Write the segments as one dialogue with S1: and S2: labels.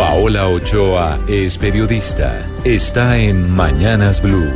S1: Paola Ochoa es periodista. Está en Mañanas Blue.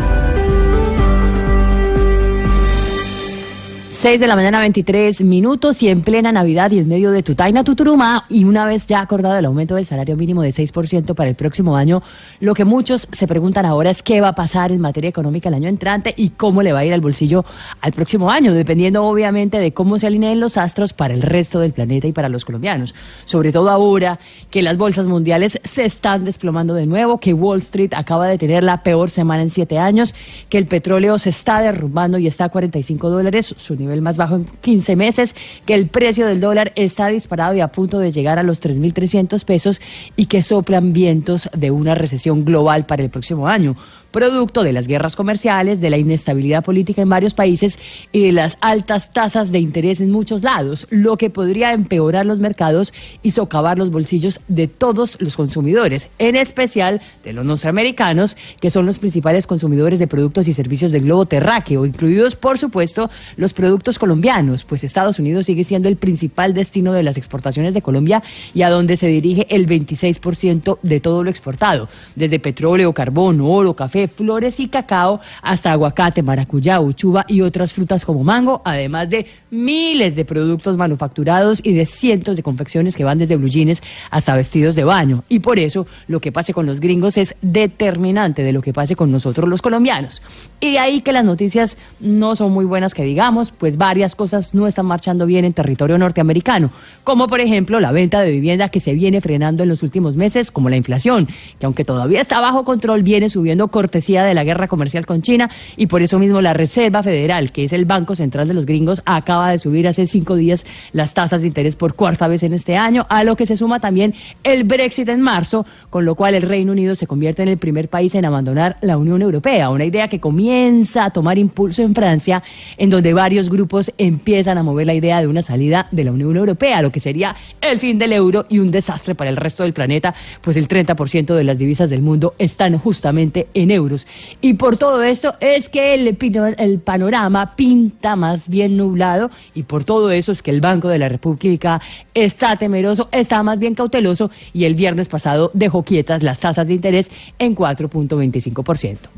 S2: 6 de la mañana, 23 minutos y en plena Navidad y en medio de Tutaina, Tuturuma y una vez ya acordado el aumento del salario mínimo de 6% para el próximo año, lo que muchos se preguntan ahora es qué va a pasar en materia económica el año entrante y cómo le va a ir al bolsillo al próximo año, dependiendo obviamente de cómo se alineen los astros para el resto del planeta y para los colombianos. Sobre todo ahora que las bolsas mundiales se están desplomando de nuevo, que Wall Street acaba de tener la peor semana en siete años, que el petróleo se está derrumbando y está a 45 dólares, su nivel el más bajo en 15 meses, que el precio del dólar está disparado y a punto de llegar a los 3.300 pesos y que soplan vientos de una recesión global para el próximo año producto de las guerras comerciales, de la inestabilidad política en varios países y de las altas tasas de interés en muchos lados, lo que podría empeorar los mercados y socavar los bolsillos de todos los consumidores, en especial de los norteamericanos, que son los principales consumidores de productos y servicios del globo terráqueo, incluidos, por supuesto, los productos colombianos, pues Estados Unidos sigue siendo el principal destino de las exportaciones de Colombia y a donde se dirige el 26% de todo lo exportado, desde petróleo, carbón, oro, café, flores y cacao hasta aguacate, maracuyá, uchuva y otras frutas como mango, además de miles de productos manufacturados y de cientos de confecciones que van desde blue hasta vestidos de baño. Y por eso lo que pase con los gringos es determinante de lo que pase con nosotros los colombianos. Y ahí que las noticias no son muy buenas que digamos, pues varias cosas no están marchando bien en territorio norteamericano, como por ejemplo la venta de vivienda que se viene frenando en los últimos meses, como la inflación, que aunque todavía está bajo control, viene subiendo corte de la guerra comercial con China y por eso mismo la Reserva Federal, que es el Banco Central de los gringos, acaba de subir hace cinco días las tasas de interés por cuarta vez en este año, a lo que se suma también el Brexit en marzo, con lo cual el Reino Unido se convierte en el primer país en abandonar la Unión Europea, una idea que comienza a tomar impulso en Francia, en donde varios grupos empiezan a mover la idea de una salida de la Unión Europea, lo que sería el fin del euro y un desastre para el resto del planeta, pues el 30% de las divisas del mundo están justamente en y por todo esto es que el, el panorama pinta más bien nublado. Y por todo eso es que el Banco de la República está temeroso, está más bien cauteloso. Y el viernes pasado dejó quietas las tasas de interés en 4.25%.